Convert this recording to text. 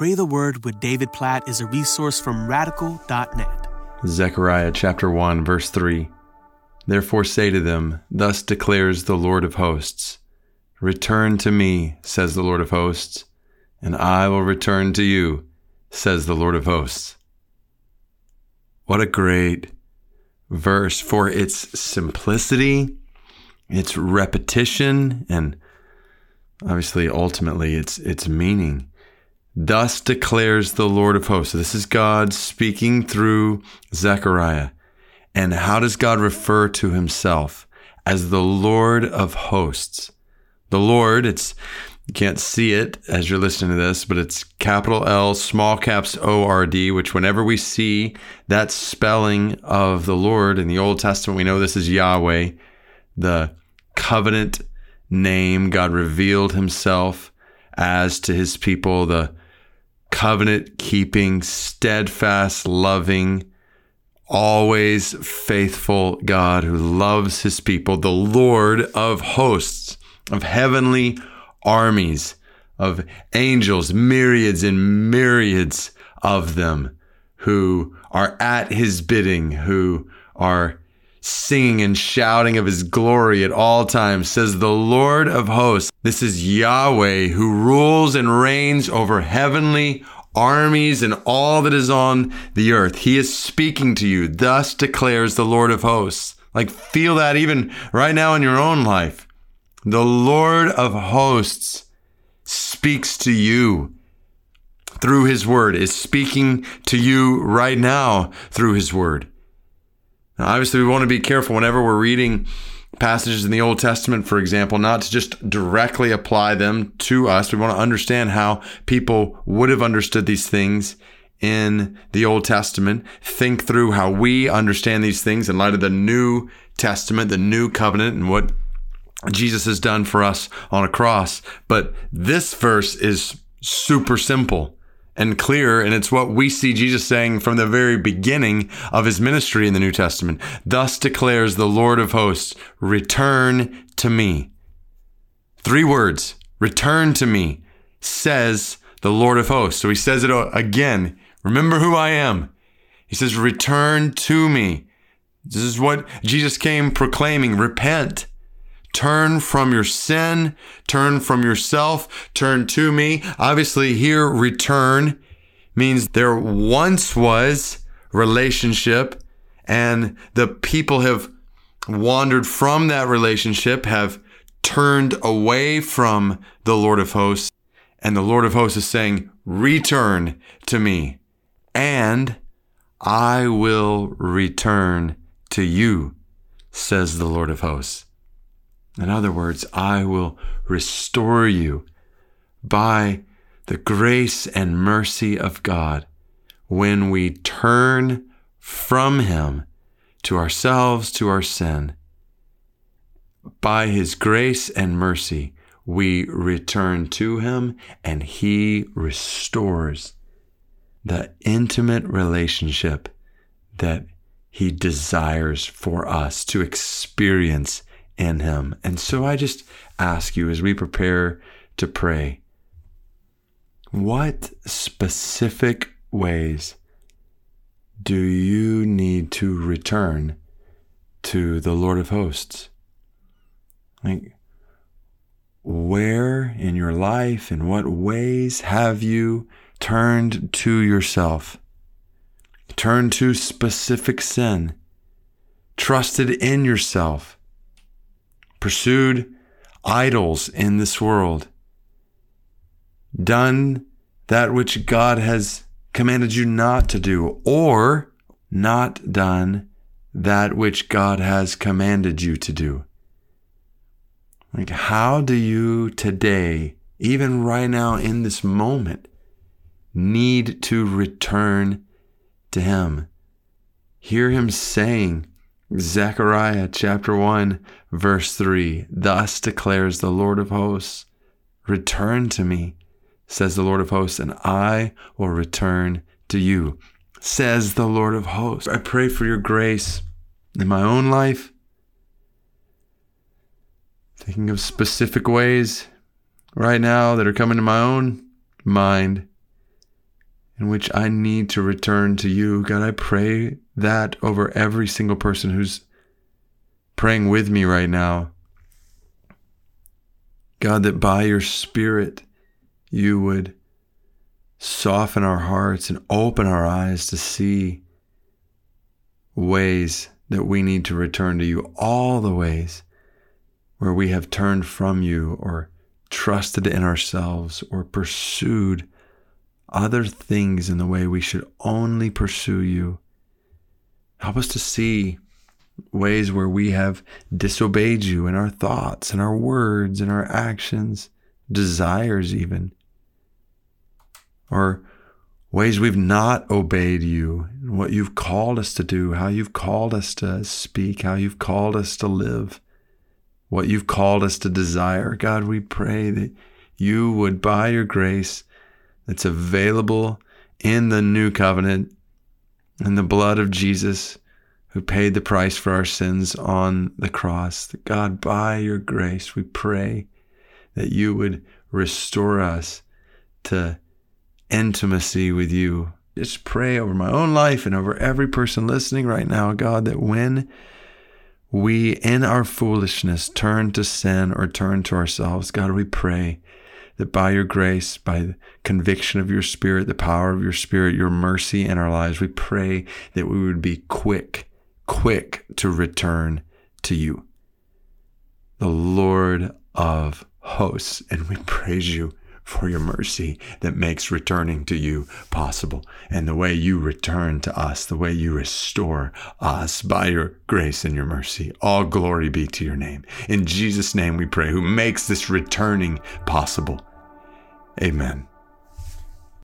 Pray the Word with David Platt is a resource from radical.net. Zechariah chapter 1, verse 3. Therefore say to them, Thus declares the Lord of hosts Return to me, says the Lord of hosts, and I will return to you, says the Lord of hosts. What a great verse for its simplicity, its repetition, and obviously ultimately its its meaning. Thus declares the Lord of hosts. So this is God speaking through Zechariah. And how does God refer to himself? As the Lord of hosts. The Lord, it's, you can't see it as you're listening to this, but it's capital L, small caps O R D, which whenever we see that spelling of the Lord in the Old Testament, we know this is Yahweh, the covenant name. God revealed himself as to his people, the covenant keeping, steadfast, loving, always faithful God who loves his people, the Lord of hosts, of heavenly armies, of angels, myriads and myriads of them who are at his bidding, who are singing and shouting of his glory at all times, says the Lord of hosts. This is Yahweh who rules and reigns over heavenly armies and all that is on the earth. He is speaking to you. Thus declares the Lord of hosts. Like, feel that even right now in your own life. The Lord of hosts speaks to you through his word, is speaking to you right now through his word. Now, obviously, we want to be careful whenever we're reading passages in the Old Testament, for example, not to just directly apply them to us. We want to understand how people would have understood these things in the Old Testament, think through how we understand these things in light of the New Testament, the New Covenant, and what Jesus has done for us on a cross. But this verse is super simple and clear. And it's what we see Jesus saying from the very beginning of his ministry in the New Testament. Thus declares the Lord of hosts, return to me. Three words, return to me, says the Lord of hosts. So he says it again. Remember who I am. He says, return to me. This is what Jesus came proclaiming. Repent. Turn from your sin, turn from yourself, turn to me. Obviously, here, return means there once was relationship, and the people have wandered from that relationship, have turned away from the Lord of hosts. And the Lord of hosts is saying, Return to me, and I will return to you, says the Lord of hosts. In other words, I will restore you by the grace and mercy of God when we turn from Him to ourselves, to our sin. By His grace and mercy, we return to Him and He restores the intimate relationship that He desires for us to experience in Him. And so I just ask you as we prepare to pray, what specific ways do you need to return to the Lord of hosts? Like, where in your life, in what ways have you turned to yourself? Turned to specific sin, trusted in yourself, pursued idols in this world, done that which God has commanded you not to do, or not done that which God has commanded you to do. Like, how do you today, even right now in this moment, need to return to Him? Hear Him saying, Zechariah chapter 1, verse 3 Thus declares the Lord of hosts, Return to me, says the Lord of hosts, and I will return to you, says the Lord of hosts. I pray for your grace in my own life, thinking of specific ways right now that are coming to my own mind in which I need to return to you. God, I pray that over every single person who's praying with me right now. God, that by your Spirit, you would soften our hearts and open our eyes to see ways that we need to return to you, all the ways where we have turned from you or trusted in ourselves or pursued other things in the way we should only pursue you. Help us to see ways where we have disobeyed you in our thoughts and our words and our actions, desires even, or ways we've not obeyed you, what you've called us to do, how you've called us to speak, how you've called us to live, what you've called us to desire. God, we pray that you would, by your grace that's available in the new covenant, in the blood of Jesus, who paid the price for our sins on the cross, God, by your grace, we pray that you would restore us to intimacy with you. Just pray over my own life and over every person listening right now, God, that when we, in our foolishness, turn to sin or turn to ourselves, God, we pray that by your grace, by the conviction of your spirit, the power of your spirit, your mercy in our lives, we pray that we would be quick, quick to return to you, the Lord of hosts. And we praise you for your mercy that makes returning to you possible and the way you return to us, the way you restore us by your grace and your mercy. All glory be to your name. In Jesus' name we pray, who makes this returning possible. Amen.